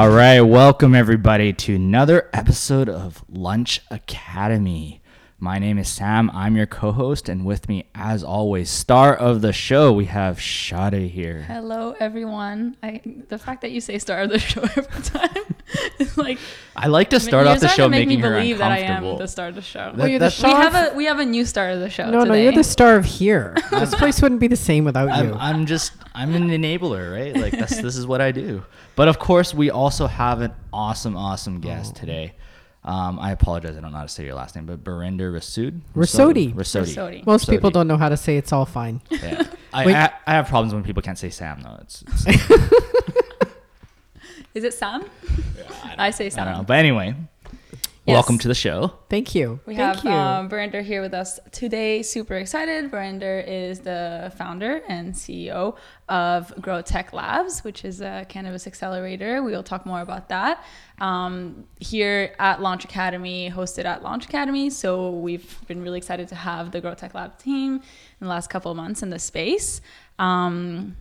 All right, welcome everybody to another episode of Launch Academy. My name is Sam. I'm your co-host, and with me, as always, star of the show, we have Sade here. Hello, everyone. I the fact that you say star of the show every time is like I like to start you're off the show to make making me her believe that I am the star of the show. That- Well, you're the that's- we star have a we have a new star of the show. No, no, you're the star of here. this place wouldn't be the same without I'm, you. I'm just I'm an enabler, right? Like that's this is what I do. But of course, we also have an awesome, awesome guest oh. today. Um, I apologize, I don't know how to say your last name, but Barinder Rasood. Rasode. Rasode. Rasode. Most people don't know how to say it's all fine. Yeah. I, I, I have problems when people can't say Sam though. It's, it's Is it Sam? I say Sam. I don't know. But anyway, Yes. welcome to the show. Thank you. We Thank have you. um, Barinder here with us today. Super excited. Barinder is the founder and CEO of Grow Tech Labs, which is a cannabis accelerator. We will talk more about that um, here at Launch Academy, hosted at Launch Academy. So we've been really excited to have the Grow Tech Lab team in the last couple of months in the space. Um,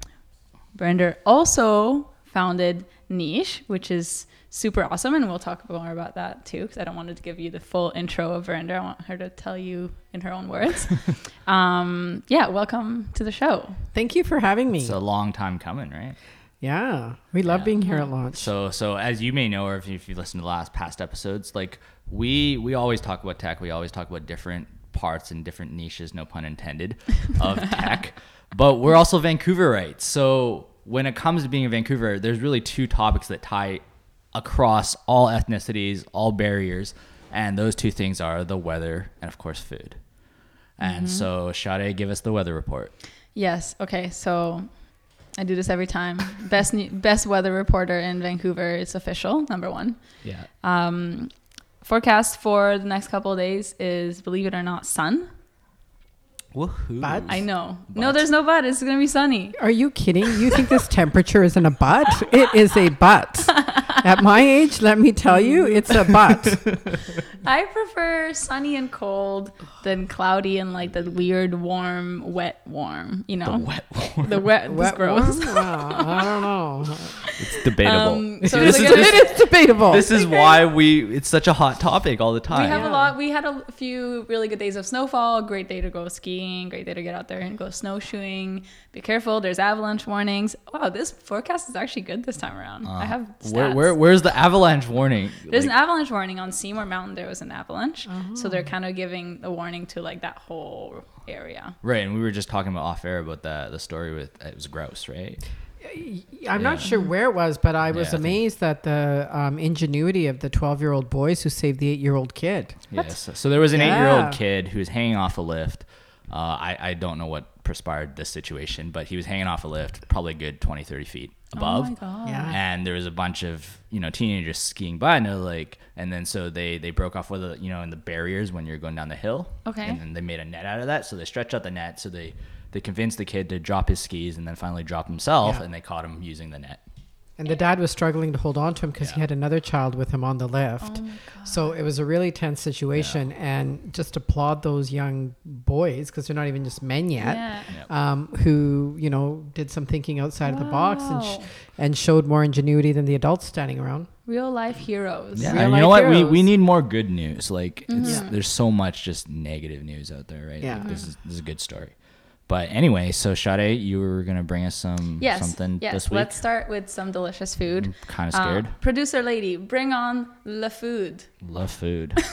Barinder also founded Niche, which is super awesome, and we'll talk more about that too. Because I don't want to give you the full intro of Barinder. I want her to tell you in her own words. um, yeah, welcome to the show. Thank you for having me. It's a long time coming, right? yeah, we love Yeah. being here at launch. So, so as you may know, or if you, if you listen to the last past episodes, like we we always talk about tech. We always talk about different parts and different niches, no pun intended, of tech. But we're also Vancouverites. So when it comes to being in Vancouver, there's really two topics that tie across all ethnicities, all barriers, and those two things are the weather and of course food. And so, Sade, give us the weather report. Yes. Okay. So I do this every time. Best best weather reporter in Vancouver. It's official. Number one. Yeah. Um, forecast for the next couple of days is, believe it or not, sun. Woohoo! But- I know. No, there's no but. It's gonna be sunny. Are you kidding? You think this temperature isn't a butt? It is a butt. At my age, let me tell you, it's a butt. I prefer sunny and cold than cloudy and like the weird warm, wet warm. You know, the wet warm. the wet, Wet gross. warm? Wow, I don't know. It's debatable. Um, so this, it's is, like this, It is debatable. this is why we it's such a hot topic all the time. We time. have a lot. We had a few really good days of snowfall. Great day to go skiing. Great day to get out there and go snowshoeing. Be careful. There's avalanche warnings. Wow, this forecast is actually good this time around. I have stats. Uh, where, where where's the avalanche warning? There's Like, an avalanche warning on Seymour Mountain. There was an avalanche, so Oh. they're kind of giving a warning to like that whole area. right, and we were just talking about off air about the the story with it was gross, right? I'm not sure where it was, but I was Yeah, I think- amazed at the um, ingenuity of the 12 year old boys who saved the eight year old kid. Yes. So there was an eight year old kid who was hanging off a lift. Uh, I I don't know what perspired this situation, but he was hanging off a lift, probably a good 20, 30 feet above. Oh my god. Yeah. and there was a bunch of you know teenagers skiing by and they're like and then so they they broke off with the you know in the barriers when you're going down the hill Okay. and then they made a net out of that so they stretched out the net so they they convinced the kid to drop his skis and then finally drop himself Yeah. and they caught him using the net And the dad was struggling to hold on to him because he had another child with him on the lift. Oh. So it was a really tense situation. And just applaud those young boys because they're not even just men yet. Yeah. Um, who you know did some thinking outside of the box and sh- and showed more ingenuity than the adults standing around. Real life heroes. yeah Real and you know what life we, we need more good news like it's, Mhm. there's so much just negative news out there right Yeah. like, this is this is a good story but anyway so Sade you were gonna bring us some Yes. something yes. this week Let's start with some delicious food. kind of Uh, scared producer lady, bring on the food. love food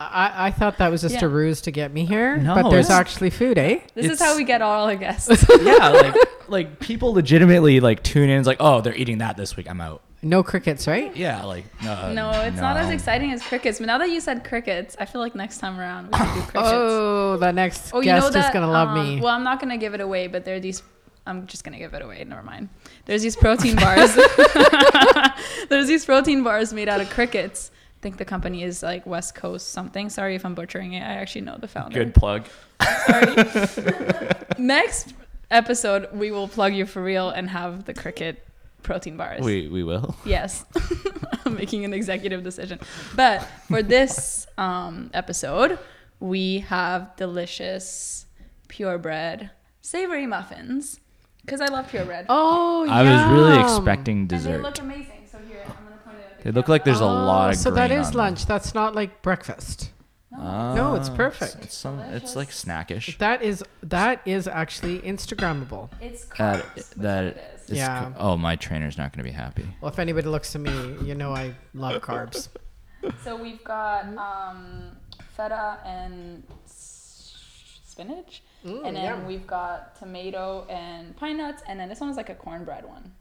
I, I thought that was just Yeah. a ruse to get me here, No, but there's actually food, eh? This is how we get all our guests. yeah, like like people legitimately like tune in. It's like, oh, they're eating that this week. I'm out. No crickets, right? Yeah, like no. no, it's not as exciting as crickets. But now that you said crickets, I feel like next time around we should do crickets. Oh, the next Oh, you guest know that? is gonna love um, me. Well, I'm not gonna give it away, but there are these. I'm just gonna give it away. Never mind. There's these protein bars. There's these protein bars made out of crickets. I think the company is like West Coast something. Sorry if I'm butchering it. I actually know the founder. Good plug. Sorry. Next episode, we will plug you for real and have the cricket protein bars. We we will. Yes. I'm making an executive decision. But for this um, episode, we have delicious Purebread savory muffins because I love Purebread. oh, I was really yum. expecting and they dessert. look amazing. So here, I'm gonna point it out. They look like there's a lot of Oh, So that grain is on them. lunch. That's not like breakfast. No, it's Uh, perfect. It's, some, it's like snackish. That is that is actually Instagrammable. It's That carbs, which that it is. is Yeah. co- oh, my trainer's not going to be happy. Well, if anybody looks at me, you know I love carbs. So we've got um, feta and s- spinach, Mm, and then yum. we've got tomato and pine nuts, and then this one's like a cornbread one.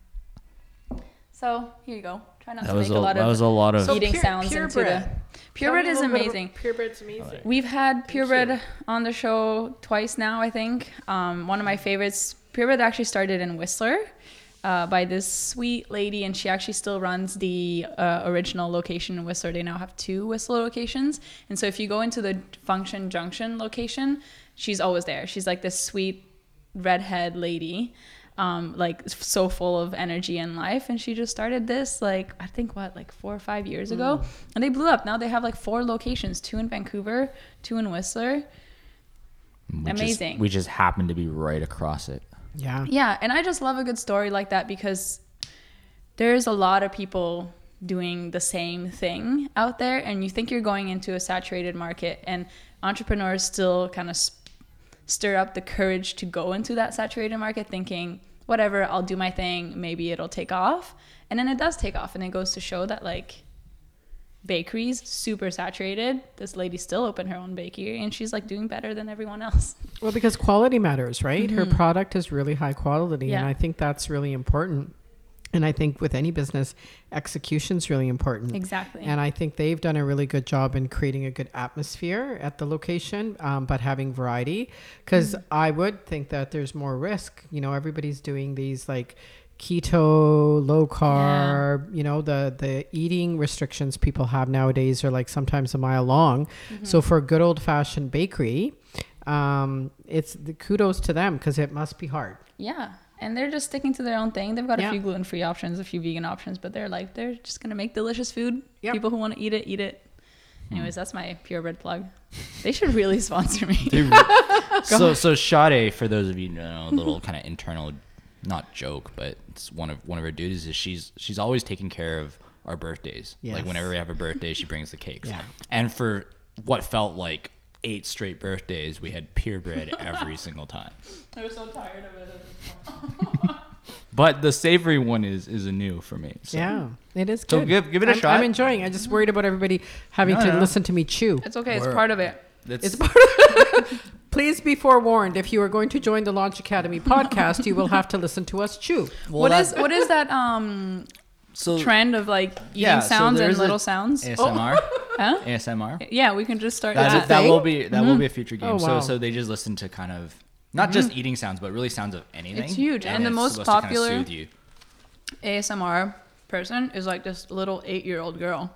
So here you go. Try not That to was make a, a lot that of was a lot of. So eating pure- sounds into Purebread. the Purebread is amazing. Purebread's amazing. We've had you. Purebread on the show twice now, I think. Um, one of my favorites, Purebread actually started in Whistler uh, by this sweet lady, and she actually still runs the uh, original location in Whistler. They now have two Whistler locations. And so if you go into the Function Junction location, she's always there. She's like this sweet redhead lady. Um, like so full of energy and life, and she just started this like I think what like four or five years ago, Mm. and they blew up. Now they have like four locations: two in Vancouver, two in Whistler. we just- amazing. we just happened to be right across it. Yeah. Yeah, and I just love a good story like that because there's a lot of people doing the same thing out there, and you think you're going into a saturated market, and entrepreneurs still kind of stir up the courage to go into that saturated market, thinking, whatever, I'll do my thing, maybe it'll take off, and then it does take off, and it goes to show that like bakeries super saturated this lady still opened her own bakery and she's like doing better than everyone else Well, because quality matters, right? Her product is really high quality, and Mm-hmm. I think that's really important. And I think with any business, execution's really important. exactly And I think they've done a really good job in creating a good atmosphere at the location, um, but having variety. Because I would think that there's more risk. You know, everybody's doing these like keto, low carb. You know, the the eating restrictions people have nowadays are like sometimes a mile long. So for a good old fashioned bakery, um, it's the kudos to them because it must be hard. Yeah. And they're just sticking to their own thing. They've got Yeah. a few gluten free options, a few vegan options, but they're like, they're just going to make delicious food. Yep. People who want to eat it, eat it. Anyways, that's my Purebread plug. They should really sponsor me. so so Sade, for those of you who know, a little kind of internal, not joke, but it's one of one of her duties is she's she's always taking care of our birthdays. Yes. Like whenever we have a birthday, she brings the cakes. Yeah. And for what felt like eight straight birthdays, we had Purebread every single time. They're so tired of it. But the savory one is is a new for me. So. Yeah, it is So good. give- give it a I'm, shot. I'm enjoying. I just worried about everybody having No, to no. listen to me chew. It's okay. It's We're- part of it. That's, It's part of Please be forewarned. If you are going to join the Launch Academy podcast, you will have to listen to us chew. well, what is that- what is that um so trend of like eating Yeah, so sounds and little sounds? ASMR? Huh? ASMR? Yeah, we can just start That, that. that will be that will be a future game. Oh, wow. So so they just listen to kind of not just eating sounds, but really sounds of anything. It's huge, and the it's most to kinda popular- soothe you. ASMR person is like this little eight year old girl.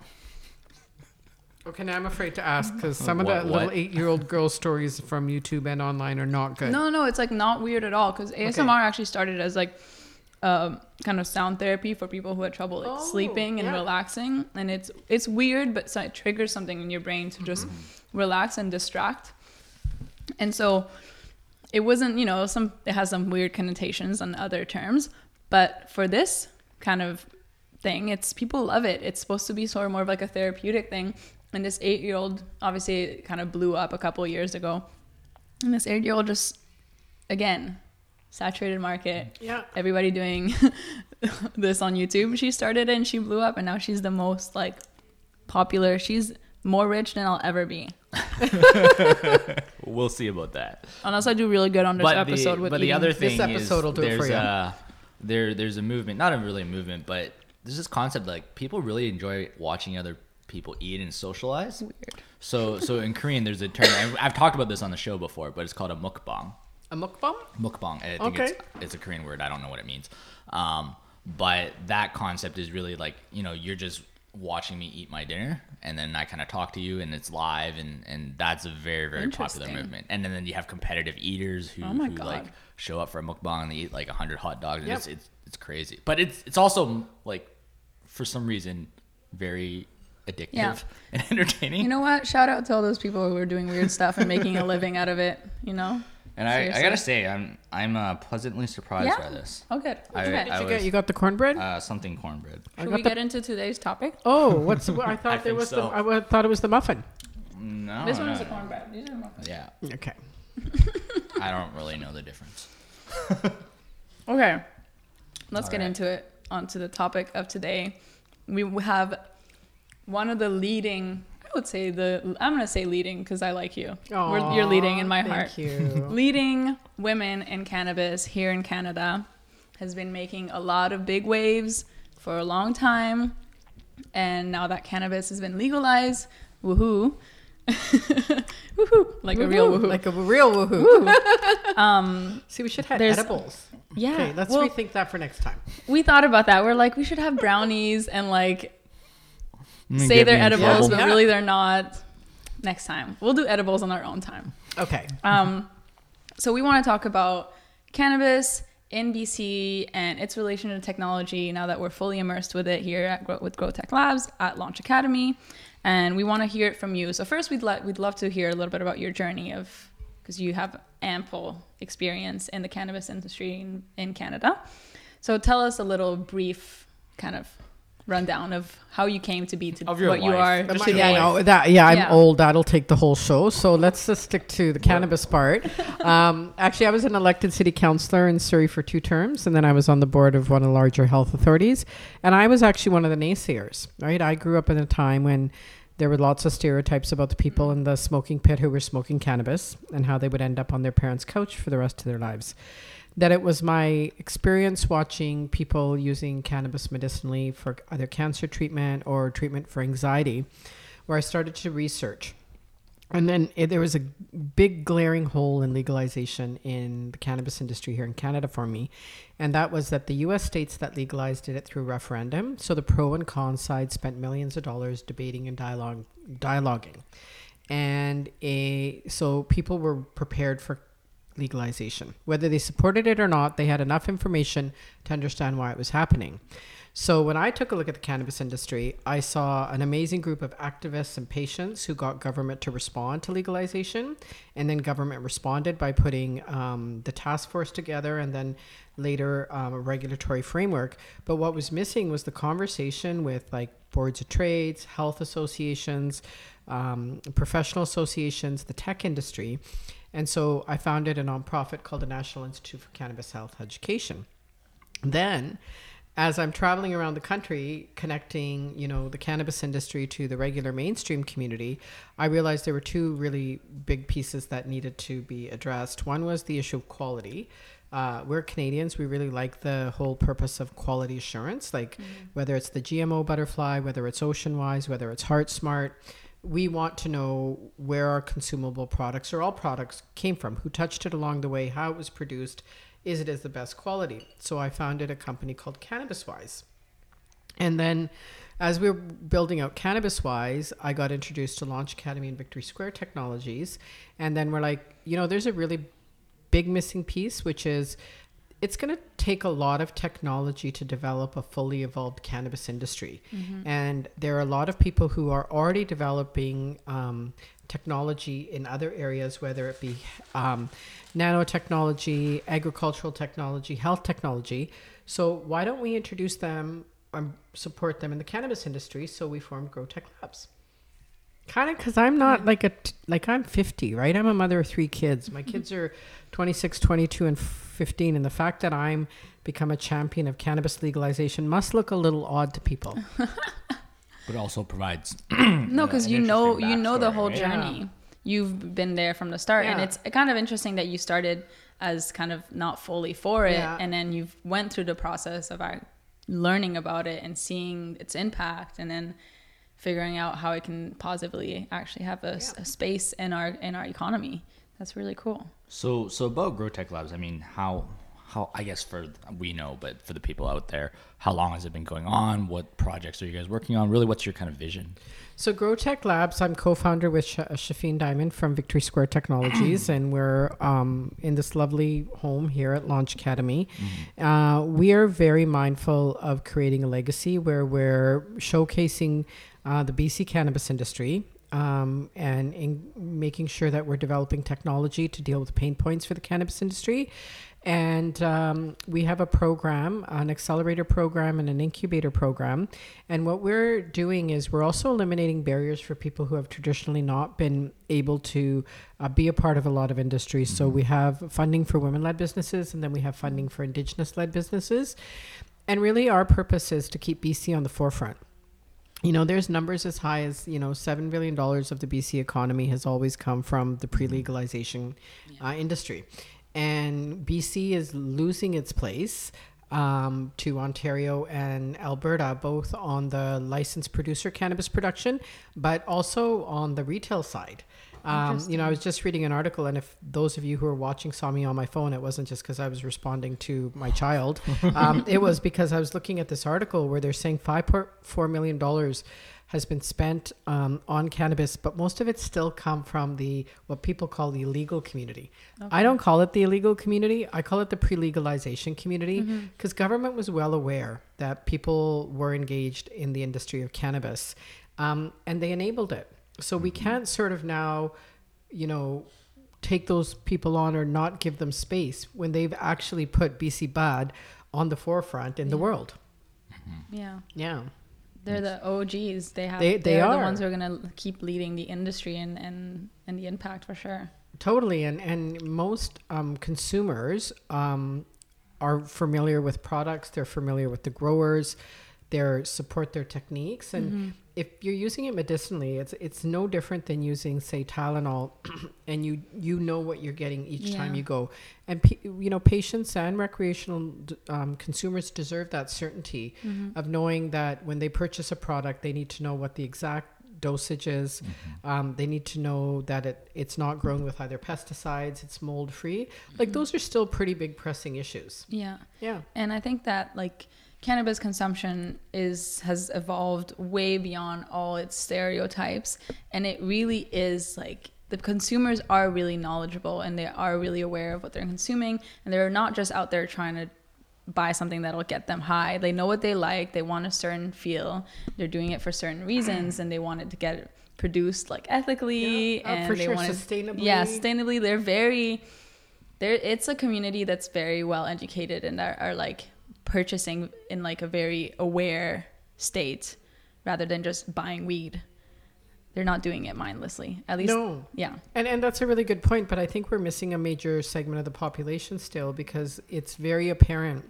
Okay, now I'm afraid to ask because some of What- the little what? eight-year-old girl stories from YouTube and online are not good. No, no, it's like not weird at all because ASMR actually started as like um, kind of sound therapy for people who had trouble like Oh, sleeping and yeah. relaxing, and it's it's weird, but so it triggers something in your brain to just relax and distract. And so it wasn't, you know, some it has some weird connotations on other terms, but for this kind of thing, it's people love it. It's supposed to be sort of more of like a therapeutic thing. And this eight year old obviously it kind of blew up a couple of years ago. And this eight year old just again, saturated market. Yeah. Everybody doing this on YouTube. She started and she blew up and now she's the most like popular. She's more rich than I'll ever be. We'll see about that. Unless I do really good on this but episode the, with but the other thing This episode is will do it there's for you. a there there's a movement, not a really a movement, but there's this concept like people really enjoy watching other people eat and socialize. Weird. So so in Korean there's a term I've, I've talked about this on the show before, but it's called a mukbang. A mukbang? Mukbang. I think Okay. it's it's a Korean word. I don't know what it means. Um, but that concept is really like you know you're just watching me eat my dinner, and then I kind of talk to you, and it's live, and and that's a very very popular movement. And then, then you have competitive eaters who, Oh who like show up for a mukbang and they eat like hundred hot dogs. Yep. it's, it's it's crazy, but it's it's also like for some reason very addictive Yeah. and entertaining. You know what? Shout out to all those people who are doing weird stuff and making a living out of it. You know, And I, I gotta say, I'm I'm uh, pleasantly surprised Yeah. by this. Oh, good. I- okay. Did I you was- get you got the cornbread? Uh, something cornbread. Should we the- get into today's topic? oh, what's the, I thought I there was so. the I thought it was the muffin. No, this one no, is a cornbread. These are muffins. Yeah, Okay. I don't really know the difference. Okay. Let's All get right. into it. Onto the topic of today. We have one of the leading. I would say the. I'm gonna say leading because I like you. We're, you're leading in my heart. You. leading women in cannabis here in Canada has been making a lot of big waves for a long time. And now that cannabis has been legalized, woohoo. woohoo. Like a real woohoo. Like a real woohoo. um, See, we should have edibles. yeah. Okay, let's well, rethink that for next time. we thought about that. We're like, we should have brownies and like say they're edibles, but really they're not. Next time. We'll do edibles on our own time. Okay. Um, so we want to talk about cannabis in BC and its relation to technology now that we're fully immersed with it here at, Grow- with Grow Tech Labs at Launch Academy. And we want to hear it from you. So first, we'd like we'd love to hear a little bit about your journey of because you have ample experience in the cannabis industry in, in Canada. So tell us a little brief kind of rundown of how you came to be to Of your what you are Am I- today. yeah, no, that yeah, I'm Yeah. old. That'll take the whole show. So let's just stick to the cannabis part. Um, actually, I was an elected city councillor in Surrey for two terms, and then I was on the board of one of the larger health authorities. And I was actually one of the naysayers. Right, I grew up in a time when there were lots of stereotypes about the people in the smoking pit who were smoking cannabis and how they would end up on their parents' couch for the rest of their lives. That it was my experience watching people using cannabis medicinally for either cancer treatment or treatment for anxiety, where I started to research. And then it, there was a big glaring hole in legalization in the cannabis industry here in Canada for me. And that was that the US states that legalized did it through referendum. So the pro and con side spent millions of dollars debating and dialogue, dialoguing. And a, so people were prepared for legalization. Whether they supported it or not, they had enough information to understand why it was happening. So when I took a look at the cannabis industry, I saw an amazing group of activists and patients who got government to respond to legalization, and then government responded by putting um, the task force together, and then later um, a regulatory framework. But what was missing was the conversation with like boards of trades, health associations, um, professional associations, the tech industry. And so I founded a nonprofit called the National Institute for Cannabis Health Education. Then, as I'm traveling around the country connecting, you know, the cannabis industry to the regular mainstream community, I realized there were two really big pieces that needed to be addressed. One was the issue of quality. Uh, we're Canadians. We really like the whole purpose of quality assurance, like whether it's the GMO butterfly, whether it's Ocean Wise, whether it's Heart Smart. We want to know where our consumable products or all products came from, who touched it along the way, how it was produced, is it as the best quality? So I founded a company called Cannabis Wise. And then as we were building out Cannabis Wise, I got introduced to Launch Academy and Victory Square Technologies. And then we're like, you know, there's a really big missing piece, which is it's going to take a lot of technology to develop a fully evolved cannabis industry. And there are a lot of people who are already developing um, technology in other areas, whether it be um, nanotechnology, agricultural technology, health technology. So why don't we introduce them and support them in the cannabis industry? So we formed Grow Tech Labs. Kind of because I'm not like a t- like I'm 50, right? I'm a mother of three kids. My kids are 26, 22, and 15, and the fact that I'm become a champion of cannabis legalization must look a little odd to people. but also provides No, because you know you know the whole right? journey. You've been there from the start, and it's kind of interesting that you started as kind of not fully for it, Yeah. and then you've went through the process of uh, learning about it and seeing its impact, and then figuring out how it can positively actually have a, s- a space in our in our economy. That's really cool. So so about Grow Tech Labs, I mean, how how I guess for we know, but for the people out there, how long has it been going on? What projects are you guys working on? Really, what's your kind of vision? So Grow Tech Labs, I'm co-founder with Sh- Shafin Diamond from Victory Square Technologies, and we're um, in this lovely home here at Launch Academy. Uh, we are very mindful of creating a legacy where we're showcasing uh, the BC cannabis industry um, and in making sure that we're developing technology to deal with pain points for the cannabis industry. And um, we have a program, an accelerator program, and an incubator program. And what we're doing is we're also eliminating barriers for people who have traditionally not been able to uh, be a part of a lot of industries. So we have funding for women led businesses, and then we have funding for Indigenous led businesses. And really, our purpose is to keep BC on the forefront you know, there's numbers as high as, you know, $7 billion of the BC economy has always come from the pre legalization uh, industry. And BC is losing its place um, to Ontario and Alberta, both on the licensed producer cannabis production, but also on the retail side. Um, you know, I was just reading an article, and if those of you who are watching saw me on my phone, it wasn't just because I was responding to my child. Um, it was because I was looking at this article where they're saying five point four million dollars has been spent um, on cannabis, but most of it still come from the what people call the illegal community. I don't call it the illegal community. I call it the pre-legalization community because government was well aware that people were engaged in the industry of cannabis, um, and they enabled it. So we can't sort of now, you know, take those people on or not give them space when they've actually put BC Bud on the forefront in the world. Yeah. Yeah. They're the OGs. They have. They- They, they are, the ones who are gonna keep leading the industry and and and the impact for sure. Totally, and and most um, consumers um, are familiar with products. They're familiar with the growers. They support their techniques, and if you're using it medicinally, it's it's no different than using say Tylenol, and you you know what you're getting each time you go. And pe- you know, patients and recreational um, consumers deserve that certainty of knowing that when they purchase a product, they need to know what the exact dosage is. Um, they need to know that it, it's not grown with either pesticides, it's mold free. Like those are still pretty big pressing issues. Yeah. Yeah. And I think that like cannabis consumption is has evolved way beyond all its stereotypes and it really is like the consumers are really knowledgeable and they are really aware of what they're consuming and they're not just out there trying to buy something that'll get them high. They know what they like, they want a certain feel. They're doing it for certain reasons and they want it to get produced like ethically Yeah, uh, and they sure, want it- sustainably. Yeah, sustainably. They're very there it's a community that's very well educated and are, are like purchasing in like a very aware state rather than just buying weed they're not doing it mindlessly at least No. yeah And and that's a really good point, but I think we're missing a major segment of the population still because it's very apparent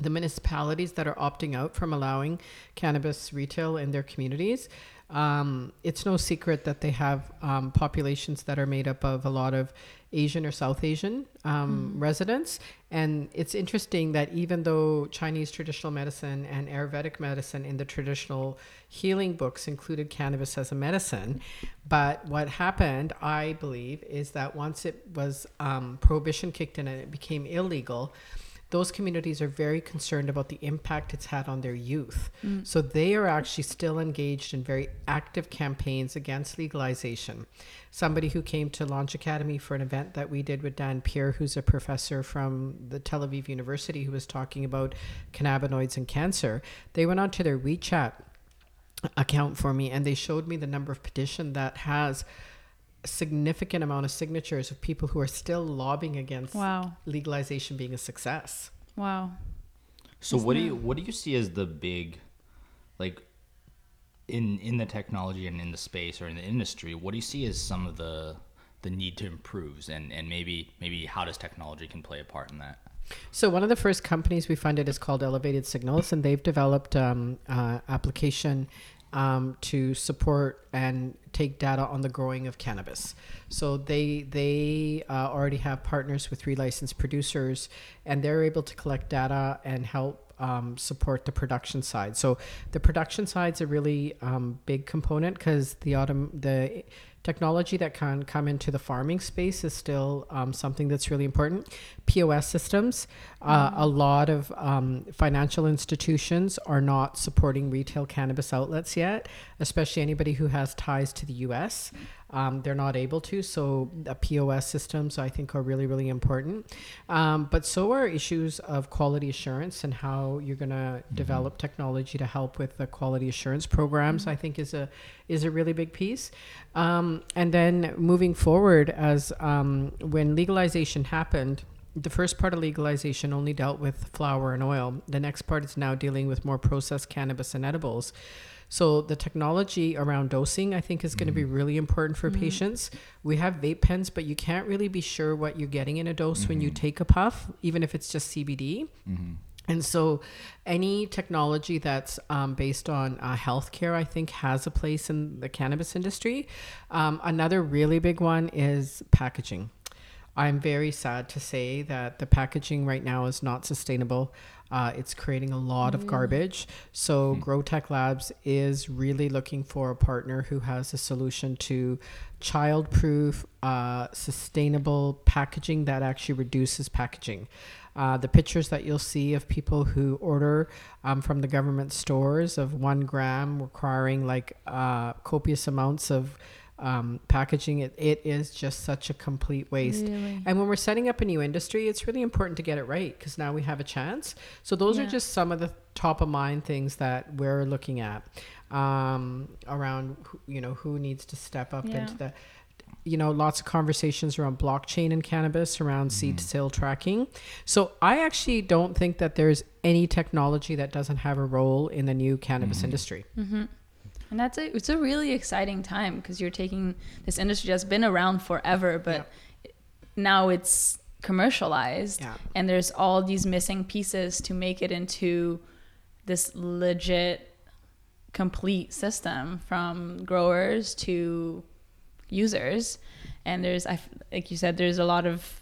the municipalities that are opting out from allowing cannabis retail in their communities. Um, it's no secret that they have um, populations that are made up of a lot of Asian or South Asian um, residents. And it's interesting that even though Chinese traditional medicine and Ayurvedic medicine in the traditional healing books included cannabis as a medicine, but what happened, I believe, is that once it was um, prohibition kicked in and it became illegal, those communities are very concerned about the impact it's had on their youth. Mm. So they are actually still engaged in very active campaigns against legalization. Somebody who came to Launch Academy for an event that we did with Dan Pierre, who's a professor from the Tel Aviv University, who was talking about cannabinoids and cancer, they went onto their WeChat account for me and they showed me the number of petition that has significant amount of signatures of people who are still lobbying against wow legalization being a success. wow So what do you what do you see as the big like in in the technology and in the space or in the industry, what do you see as some of the the need to improve and and maybe maybe how does technology can play a part in that? So one of the first companies we funded is called Elevated Signals, and they've developed um, uh, application um, to support and take data on the growing of cannabis. So they they uh, already have partners with three licensed producers, and they're able to collect data and help um, support the production side. So the production side's a really um, big component because the autumn the technology that can come into the farming space is still um, something that's really important. POS systems, uh, a lot of um, financial institutions are not supporting retail cannabis outlets yet, especially anybody who has ties to the U.S. um, they're not able to. So the POS systems I think are really really important. Um, but so are issues of quality assurance and how you're going to develop technology to help with the quality assurance programs. I think is a is a really big piece. Um, and then moving forward, as um, when legalization happened the first part of legalization only dealt with flour and oil. The next part is now dealing with more processed cannabis and edibles. So the technology around dosing, I think, is going to be really important for patients. We have vape pens, but you can't really be sure what you're getting in a dose when you take a puff, even if it's just CBD. And so, any technology that's um, based on uh, healthcare, I think, has a place in the cannabis industry. Um, another really big one is packaging. I'm very sad to say that the packaging right now is not sustainable. Uh, it's creating a lot of garbage. So, GrowTech Labs is really looking for a partner who has a solution to child-proof, uh, sustainable packaging that actually reduces packaging. Uh, the pictures that you'll see of people who order um, from the government stores of one gram requiring like uh, copious amounts of um, packaging, it, it is just such a complete waste. Really? And when we're setting up a new industry, it's really important to get it right because now we have a chance. So those are just some of the top of mind things that we're looking at um, around, who- you know, who needs to step up Yeah. into the, you know, lots of conversations around blockchain and cannabis, around seed to sale tracking. So I actually don't think that there's any technology that doesn't have a role in the new cannabis industry. And that's a, it's a really exciting time because you're taking this industry that's been around forever, but now it's commercialized Yeah. and there's all these missing pieces to make it into this legit complete system from growers to users and there's I like you said there's a lot of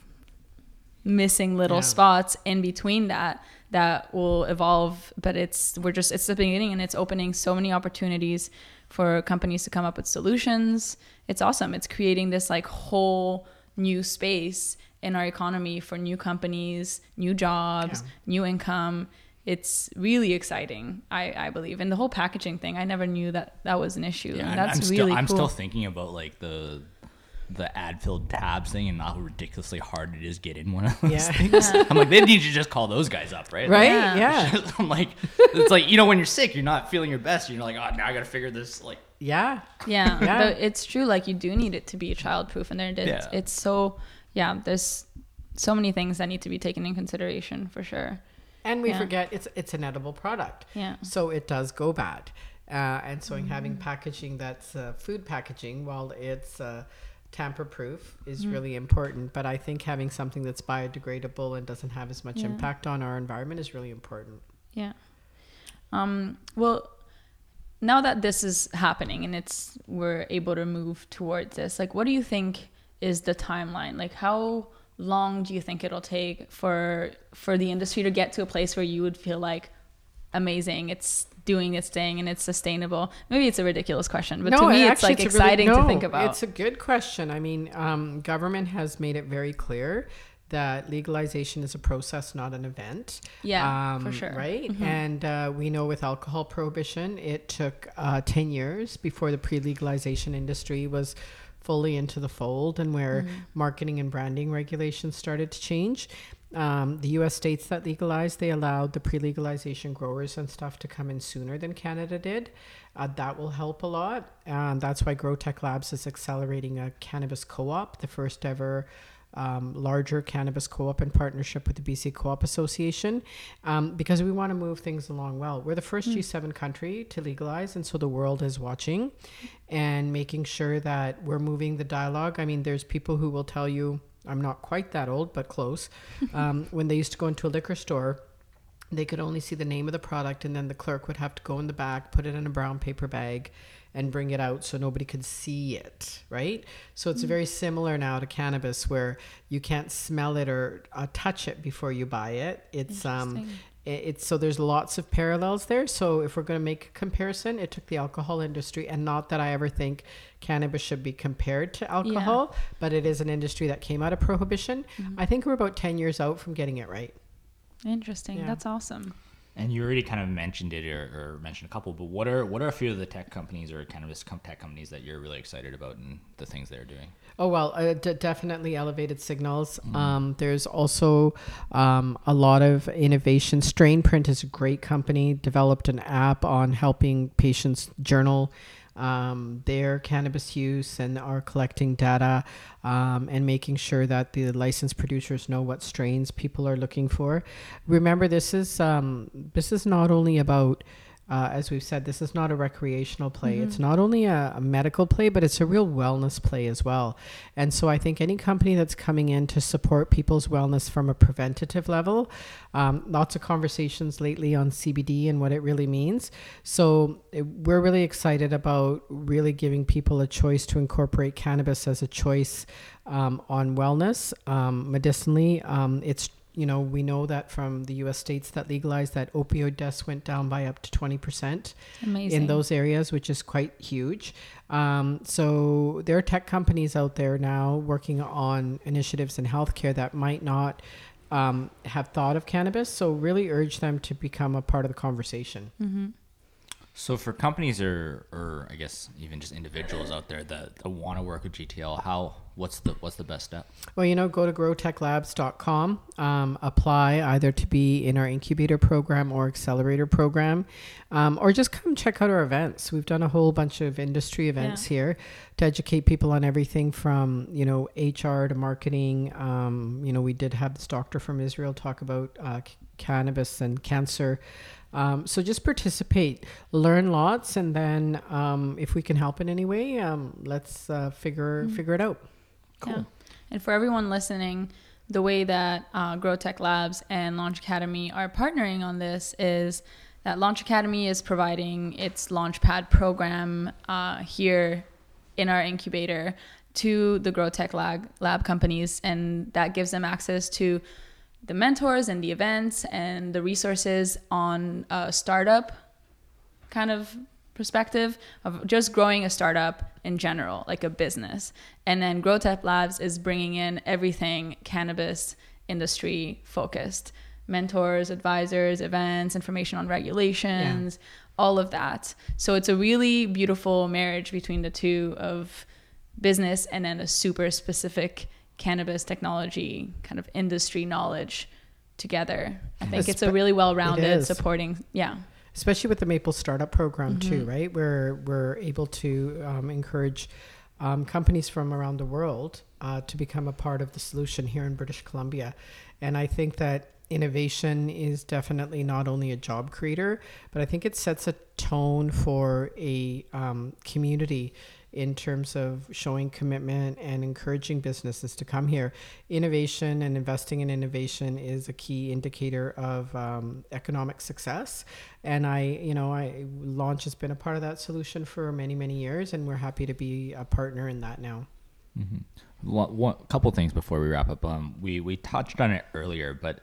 missing little Yeah. spots in between that that will evolve but it's we're just it's the beginning and it's opening so many opportunities for companies to come up with solutions. It's awesome. It's creating this like whole new space in our economy for new companies new jobs Yeah. new income. It's really exciting i i believe. And the whole packaging thing i never knew that that was an issue. Yeah, and I'm- that's I'm really still, I'm cool. still thinking about like the the Advil tabs thing and how ridiculously hard it is to get in one of those Yeah. things. I'm like, they need to just call those guys up, right? Right? Yeah. Yeah. I'm like, it's like you know when you're sick, you're not feeling your best. You're like, oh, now I got to figure this. Like, Yeah. Yeah, Yeah. but it's true. Like you do need it to be child proof, and there it's, Yeah. it's so yeah. There's so many things that need to be taken in consideration for sure. And we Yeah. forget it's it's an edible product. Yeah. So it does go bad. Uh, and so Mm-hmm. having packaging that's uh, food packaging, while it's uh, tamper proof, is Mm-hmm. really important. But I think having something that's biodegradable and doesn't have as much Yeah. impact on our environment is really important. Yeah. Um. Well, now that this is happening and it's we're able to move towards this, like, what do you think is the timeline? Like, how long do you think it'll take for for the industry to get to a place where you would feel like amazing it's doing its thing and it's sustainable maybe it's a ridiculous question but to me it's like a really- exciting to think about It's a good question. I mean, um, government has made it very clear that legalization is a process, not an event. Yeah, um, for sure. Right. Mhm. And uh, we know with alcohol prohibition, it took uh, 10 years before the pre legalization industry was fully into the fold and where Mm-hmm. marketing and branding regulations started to change. Um, the US states that legalized, they allowed the pre legalization growers and stuff to come in sooner than Canada did. Uh, that will help a lot. Um, that's why GrowTech Labs is accelerating a cannabis co op, the first ever um, larger cannabis co op in partnership with the BC Co op Association, um, because we want to move things along well. We're the first G7 country to legalize, and so the world is watching and making sure that we're moving the dialogue. I mean, there's people who will tell you, I'm not quite that old, but close. Um, when they used to go into a liquor store, they could only see the name of the product, and then the clerk would have to go in the back, put it in a brown paper bag, and bring it out so nobody could see it, right? So it's very similar now to cannabis, where you can't smell it or uh, touch it before you buy it. It's um, it's so there's lots of parallels there. So if we're going to make a comparison, it took the alcohol industry, and not that I ever think cannabis should be compared to alcohol, but it is an industry that came out of prohibition. Mm-hmm. I think we're about ten years out from getting it right. interesting Yeah. that's awesome And you already kind of mentioned it or, or, mentioned a couple, but what are what are a few of the tech companies or cannabis tech companies that you're really excited about and the things they're doing? Oh well, uh, d- definitely elevated signals. Mm-hmm. Um, there's also um, a lot of innovation. Strainprint is a great company. Developed an app on helping patients journal um, their cannabis use and are collecting data um, and making sure that the licensed producers know what strains people are looking for. Remember, this is um, this is not only about uh, as we've said, this is not a recreational play. Mm-hmm. It's not only a, a, medical play, but it's a real wellness play as well. And so I think any company that's coming in to support people's wellness from a preventative level, um, lots of conversations lately on CBD and what it really means. So it, we're really excited about really giving people a choice to incorporate cannabis as a choice um, on wellness. Um, medicinally, um, it's you know, we know that from the U.S. states that legalized that opioid deaths went down by up to 20% Amazing. in those areas, which is quite huge. Um, so there are tech companies out there now working on initiatives in healthcare that might not um, have thought of cannabis. So really urge them to become a part of the conversation. Mm-hmm. So for companies or, or I guess even just individuals out there that, that want to work with GTL, how what's the what's the best step? Well, you know, go to growtechlabs.com, um, apply either to be in our incubator program or accelerator program, um, or just come check out our events. We've done a whole bunch of industry events yeah. here to educate people on everything from you know HR to marketing. Um, you know, we did have this doctor from Israel talk about uh, c- cannabis and cancer. Um, so just participate, learn lots, and then um, if we can help in any way, um, let's uh, figure mm-hmm. figure it out. Cool. Yeah. And for everyone listening, the way that uh, Grow Tech Labs and Launch Academy are partnering on this is that Launch Academy is providing its Launchpad program uh, here in our incubator to the Grow Tech Lab, lab companies, and that gives them access to the mentors and the events and the resources on a startup kind of perspective of just growing a startup in general, like a business. And then Grow Tech Labs is bringing in everything cannabis industry focused mentors, advisors, events, information on regulations, yeah. all of that. So it's a really beautiful marriage between the two of business and then a super specific cannabis technology kind of industry knowledge together. I think it's a really well-rounded supporting, yeah. Especially with the Maple Startup Program mm-hmm. too, right? Where we're able to um, encourage um, companies from around the world uh, to become a part of the solution here in British Columbia, and I think that innovation is definitely not only a job creator, but I think it sets a tone for a um, community in terms of showing commitment and encouraging businesses to come here. Innovation and investing in innovation is a key indicator of um, economic success. And I, you know, I Launch has been a part of that solution for many, many years, and we're happy to be a partner in that now. Mm-hmm. One, one couple things before we wrap up. Um, we we touched on it earlier, but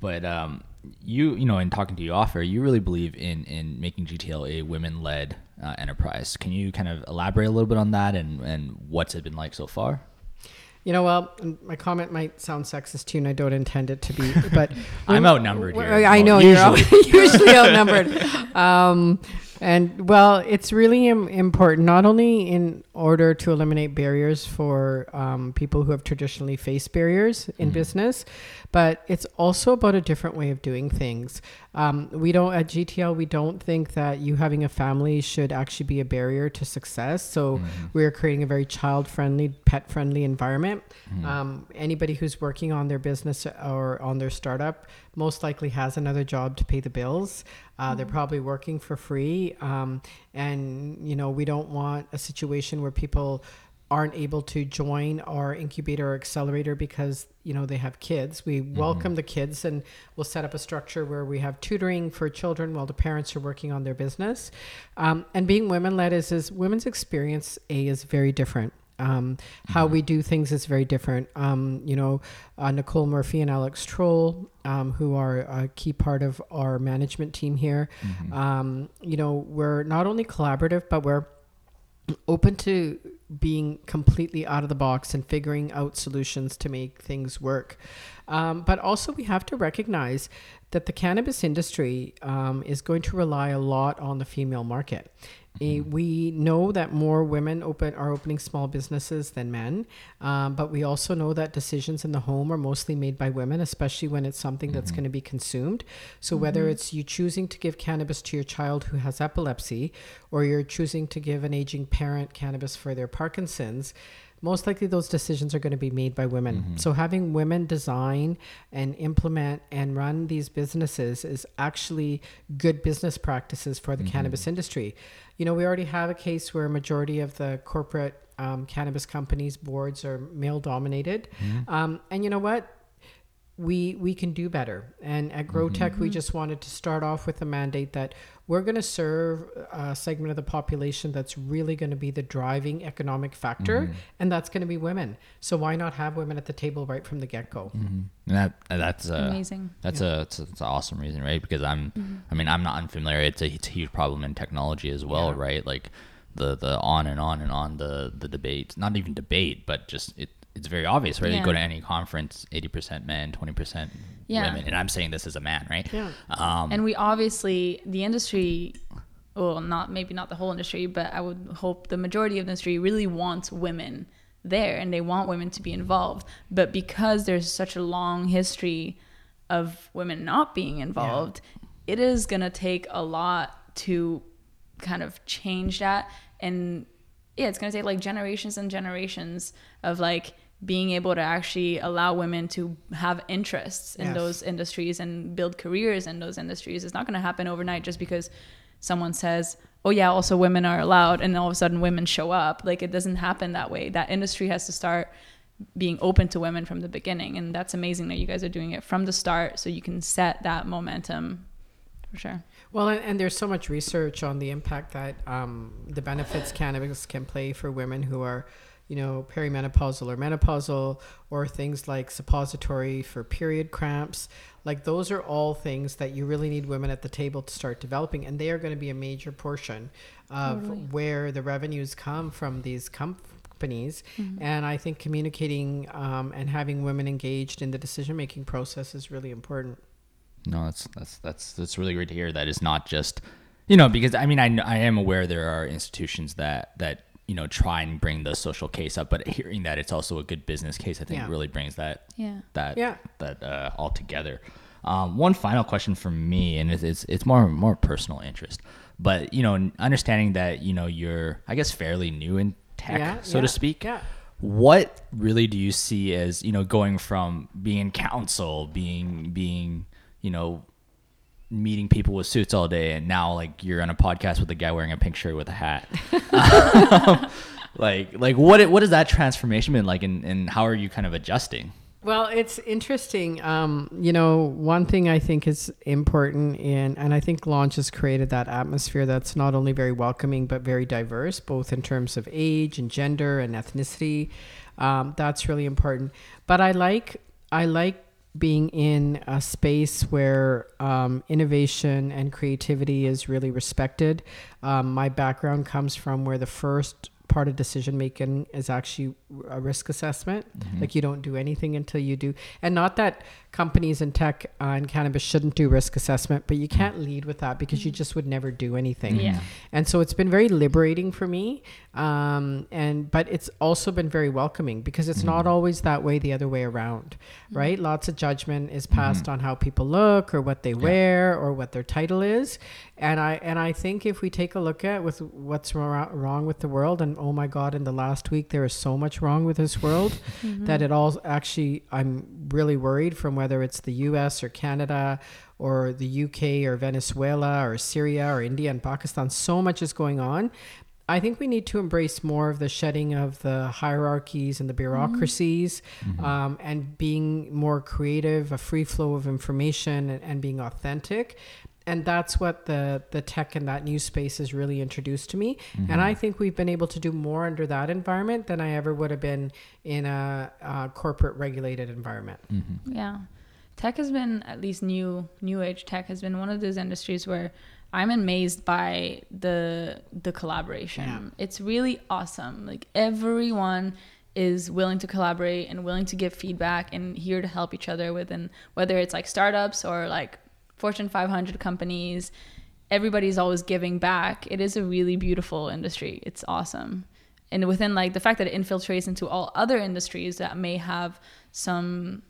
but um, you you know in talking to you offer you really believe in in making GTL a women led uh, enterprise. Can you kind of elaborate a little bit on that and and what's it been like so far? You know, well, my comment might sound sexist too, and I don't intend it to be, but I'm outnumbered here. I know usually. you're usually outnumbered. Um, and well, it's really Im- important not only in order to eliminate barriers for um, people who have traditionally faced barriers in mm-hmm. business, but it's also about a different way of doing things. Um, we don't at GTL we don't think that you having a family should actually be a barrier to success. So mm-hmm. we're creating a very child friendly, pet friendly environment. Mm-hmm. Um, anybody who's working on their business or on their startup most likely has another job to pay the bills. Uh, mm-hmm. They're probably working for free, um, and you know we don't want a situation where people aren't able to join our incubator or accelerator because you know they have kids we mm-hmm. welcome the kids and we'll set up a structure where we have tutoring for children while the parents are working on their business um, and being women led is is women's experience a is very different um, how mm-hmm. we do things is very different. Um, you know, uh, Nicole Murphy and Alex Troll, um, who are a key part of our management team here, mm-hmm. Um, you know, we're not only collaborative, but we're open to being completely out of the box and figuring out solutions to make things work. Um, but also, we have to recognize that the cannabis industry um, is going to rely a lot on the female market. Eh, We know that more women open are opening small businesses than men, um, but we also know that decisions in the home are mostly made by women, especially when it's something that's going to be consumed. So whether it's you choosing to give cannabis to your child who has epilepsy, or you're choosing to give an aging parent cannabis for their Parkinson's, most likely those decisions are going to be made by women. So having women design and implement and run these businesses is actually good business practices for the cannabis industry. You know, we already have a case where a majority of the corporate um, cannabis companies boards are male dominated, um, and you know what? We we can do better. And at Grow mm-hmm. Tech, we mm-hmm. just wanted to start off with a mandate that we're going to serve a segment of the population that's really going to be the driving economic factor, mm-hmm. and that's going to be women. So why not have women at the table right from the get go? And that that's uh, Amazing. That's a it's, a it's an awesome reason, right? Because I'm, I mean, I'm not unfamiliar. It's a, it's a huge problem in technology as well, Yeah. right? Like the the on and on and on the the debate, not even debate, but just it. It's very obvious, right? You go to any conference, eighty percent men, twenty percent Yeah. women, and I'm saying this as a man, right? Yeah. Um, and we obviously the industry well not maybe not the whole industry but i would hope the majority of the industry really wants women there and they want women to be involved but because there's such a long history of women not being involved it is going to take a lot to kind of change that and yeah it's going to take like generations and generations of like being able to actually allow women to have interests in Yes. those industries and build careers in those industries. It's not going to happen overnight just because someone says oh yeah also women are allowed and all of a sudden women show up. Like it doesn't happen that way. That industry has to start being open to women from the beginning and that's amazing that you guys are doing it from the start so you can set that momentum for sure Well, and, and there's so much research on the impact that um, the benefits cannabis can play for women who are, you know, perimenopausal or menopausal, or things like suppository for period cramps. Like those are all things that you really need women at the table to start developing, and they are going to be a major portion of where the revenues come from these companies. And I think communicating um, and having women engaged in the decision making process is really important. No, that's that's that's that's really great to hear. That it's not just, you know, because I mean, I I am aware there are institutions that that you know try and bring the social case up, but hearing that it's also a good business case, I think Yeah. really brings that Yeah. that Yeah. that uh, all together. Um, one final question from me, and it's, it's it's more more personal interest, but you know, understanding that you know you're I guess fairly new in tech, Yeah, so yeah, to speak. yeah. What really do you see as you know going from being in council, being being you know meeting people with suits all day and now like you're on a podcast with a guy wearing a pink shirt with a hat like like what what has that transformation been like and, and how are you kind of adjusting Well, it's interesting. Um, you know, one thing I think is important in, and I think Launch has created that atmosphere that's not only very welcoming, but very diverse, both in terms of age and gender and ethnicity. Um, that's really important. But I like, I like being in a space where um, innovation and creativity is really respected. Um, my background comes from where the first part of decision making is actually a risk assessment. Mm-hmm. Like you don't do anything until you do. And not that companies in tech uh, and cannabis shouldn't do risk assessment, but you mm-hmm. can't lead with that because you mm-hmm. just would never do anything. Yeah. And so it's been very liberating for me. Um, and but it's also been very welcoming because it's not always that way the other way around, right? Lots of judgment is passed on how people look or what they wear or what their title is. And I and I think if we take a look at with what's wrong, wrong with the world, and oh my God, in the last week there is so much wrong with this world mm-hmm. that it all actually I'm really worried from whether it's the U.S. or Canada or the UK or Venezuela or Syria or India and Pakistan. So much is going on. I think we need to embrace more of the shedding of the hierarchies and the mm-hmm. bureaucracies mm-hmm. um, and being more creative, a free flow of information and, and being authentic. And that's what the, the tech and that new space has really introduced to me. And mm-hmm. I think we've been able to do more under that environment than I ever would have been in a, a corporate regulated environment. Mm-hmm. Yeah. Tech has been at least new new age tech has been one of those industries where I'm amazed by the the collaboration. Yeah. It's really awesome. Like everyone is willing to collaborate and willing to give feedback and here to help each other within whether it's like startups or like Fortune 500 companies. Everybody's always giving back. It is a really beautiful industry. It's awesome. And within like the fact that it infiltrates into all other industries that may have some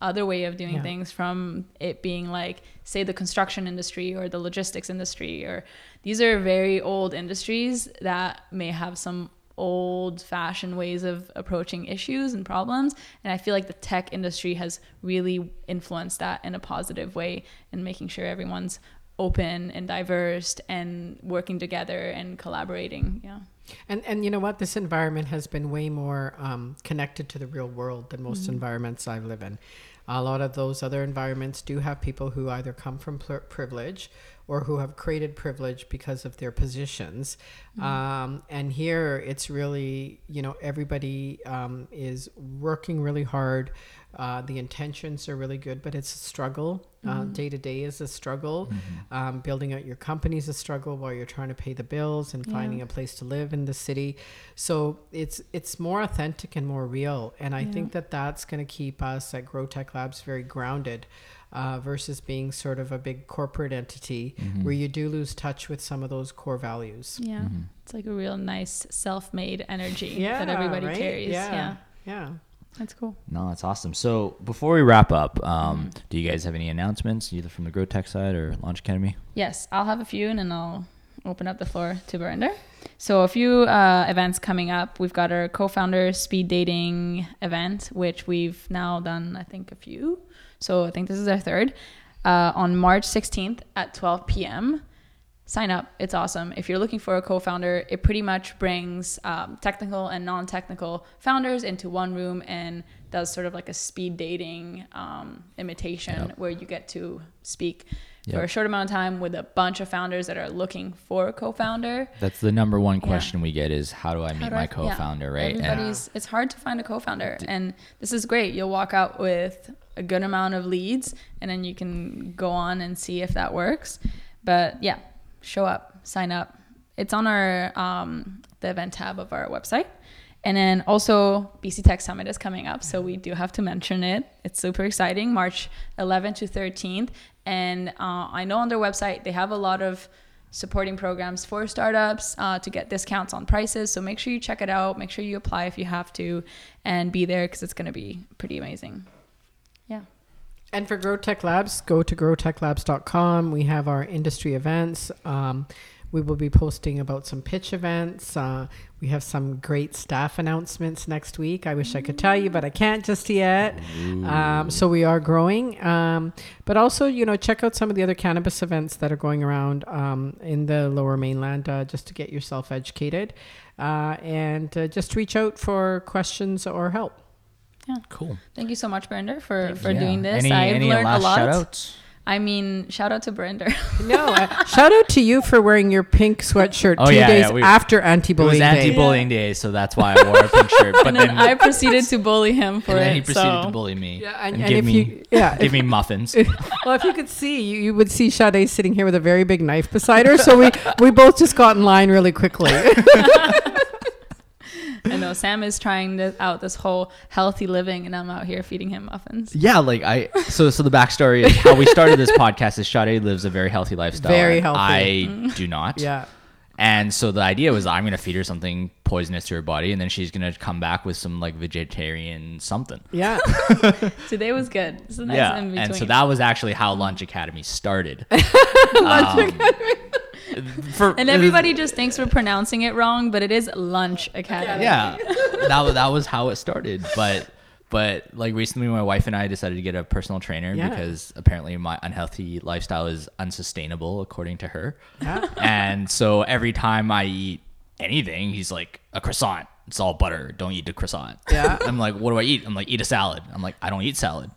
other way of doing Yeah. things from it being like say the construction industry or the logistics industry or these are very old industries that may have some old fashioned ways of approaching issues and problems and i feel like the tech industry has really influenced that in a positive way in making sure everyone's open and diverse and working together and collaborating yeah And and you know what? This environment has been way more um, connected to the real world than most environments I live in. A lot of those other environments do have people who either come from privilege or who have created privilege because of their positions. Um, and here, it's really you know everybody um, is working really hard. Uh, the intentions are really good, but it's a struggle. Uh, Day to day is a struggle. Um, building out your company is a struggle while you're trying to pay the bills and Yeah. finding a place to live in the city. So it's it's more authentic and more real, and I think that that's going to keep us at Grow Tech Labs very grounded. Uh, versus being sort of a big corporate entity where you do lose touch with some of those core values. yeah it's like a real nice self-made energy Yeah, that everybody right? carries Yeah. yeah Yeah. that's cool No, that's awesome. So before we wrap up, um, do you guys have any announcements, either from the Grow Tech side or Launch Academy? Yes, I'll have a few and then I'll open up the floor to Barinder. So, a few uh, events coming up. We've got our co founder speed dating event, which we've now done, I think, a few. So, I think this is our third uh, on March 16th at 12 p.m. Sign up. It's awesome. If you're looking for a co founder, it pretty much brings um, technical and non technical founders into one room and does sort of like a speed dating um, imitation Yep. where you get to speak for a short amount of time with a bunch of founders that are looking for a co-founder. That's the number one Yeah. question we get is how do I meet do my I- co-founder, right? And Everybody's it's hard to find a co-founder and this is great. You'll walk out with a good amount of leads and then you can go on and see if that works. But yeah, show up, sign up. It's on our um, the event tab of our website. And then also BC Tech Summit is coming up, so we do have to mention it. It's super exciting, March 11th to 13th. And uh, I know on their website they have a lot of supporting programs for startups uh, to get discounts on prices. So make sure you check it out. Make sure you apply if you have to, and be there because it's going to be pretty amazing. Yeah. And for Grow Tech Labs, go to growtechlabs.com. We have our industry events. Um, we will be posting about some pitch events. Uh, we have some great staff announcements next week. I wish I could tell you, but I can't just yet. Um, so we are growing. Um, but also, you know, check out some of the other cannabis events that are going around um, in the lower mainland uh, just to get yourself educated. Uh, and uh, just reach out for questions or help. Yeah. cool. Thank you so much, Barinder, for, for Yeah. doing this. Any, I've any learned last a lot. Shout outs? I mean, shout out to Barinder. No, uh, shout out to you for wearing your pink sweatshirt Oh, two yeah, days yeah, we- after It was anti-bullying day. anti-bullying day, so that's why I wore a pink shirt. But and then, then, I proceeded to bully him for it. and then he proceeded so. to bully me Yeah, and, and- and give if me you- yeah, give me muffins. well, if you could see, you, you would see Sade sitting here with a very big knife beside her. So we we both just got in line really quickly. I know Sam is trying this, out this whole healthy living, and I'm out here feeding him muffins. Yeah, like I so so the backstory is how we started this podcast is Sade lives a very healthy lifestyle. Very healthy. I do not. yeah. And so the idea was I'm gonna feed her something poisonous to her body, and then she's gonna come back with some like vegetarian something. Yeah. Today was good. It's a nice yeah, in between. and so that was actually how Lunch Academy started. Lunch um, for, and everybody just thinks we're pronouncing it wrong, but it is Lunch Academy. yeah, that wa- that was how it started. But but like recently, my wife and I decided to get a personal trainer Yeah. because apparently my unhealthy lifestyle is unsustainable according to her. Yeah. And so every time I eat anything, he's like a croissant. It's all butter. Don't eat the croissant. Yeah. I'm like, what do I eat? I'm like, eat a salad. I'm like, I don't eat salad.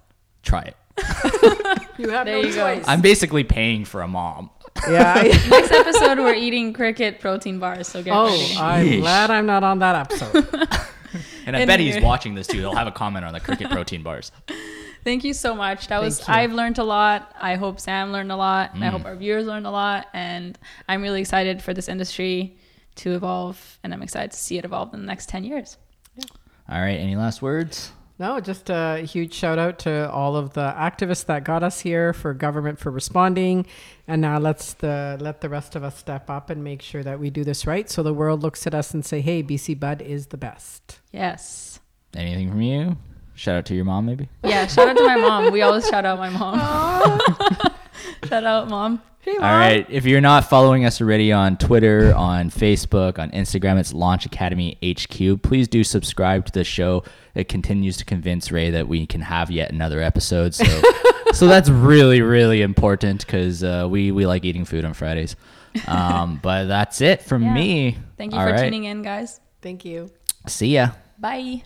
Try it. You have There no you go. choice. I'm basically paying for a mom. Yeah. Next episode, we're eating cricket protein bars. So get oh, ready. I'm Yeesh. glad I'm not on that episode. And I bet he's watching this too. He'll have a comment on the cricket protein bars. Thank you so much. That was you. I've learned a lot. I hope Sam learned a lot, and I Mm. hope our viewers learned a lot. And I'm really excited for this industry to evolve, and I'm excited to see it evolve in the next ten years. All right. Any last words? No, just a huge shout out to all of the activists that got us here, for government for responding, and now let's the let the rest of us step up and make sure that we do this right, so the world looks at us and say, "Hey, BC Bud is the best." Yes. Anything from you? Shout out to your mom, maybe. Yeah. Shout out to my mom. We always shout out my mom. shout out, mom. Hey, All right. If you're not following us already on Twitter, on Facebook, on Instagram, it's Launch Academy HQ. Please do subscribe to the show. It continues to convince Ray that we can have yet another episode. So, so that's really, really important because uh, we we like eating food on Fridays. Um, but that's it from Yeah. me. Thank you All for right. tuning in, guys. Thank you. See ya. Bye.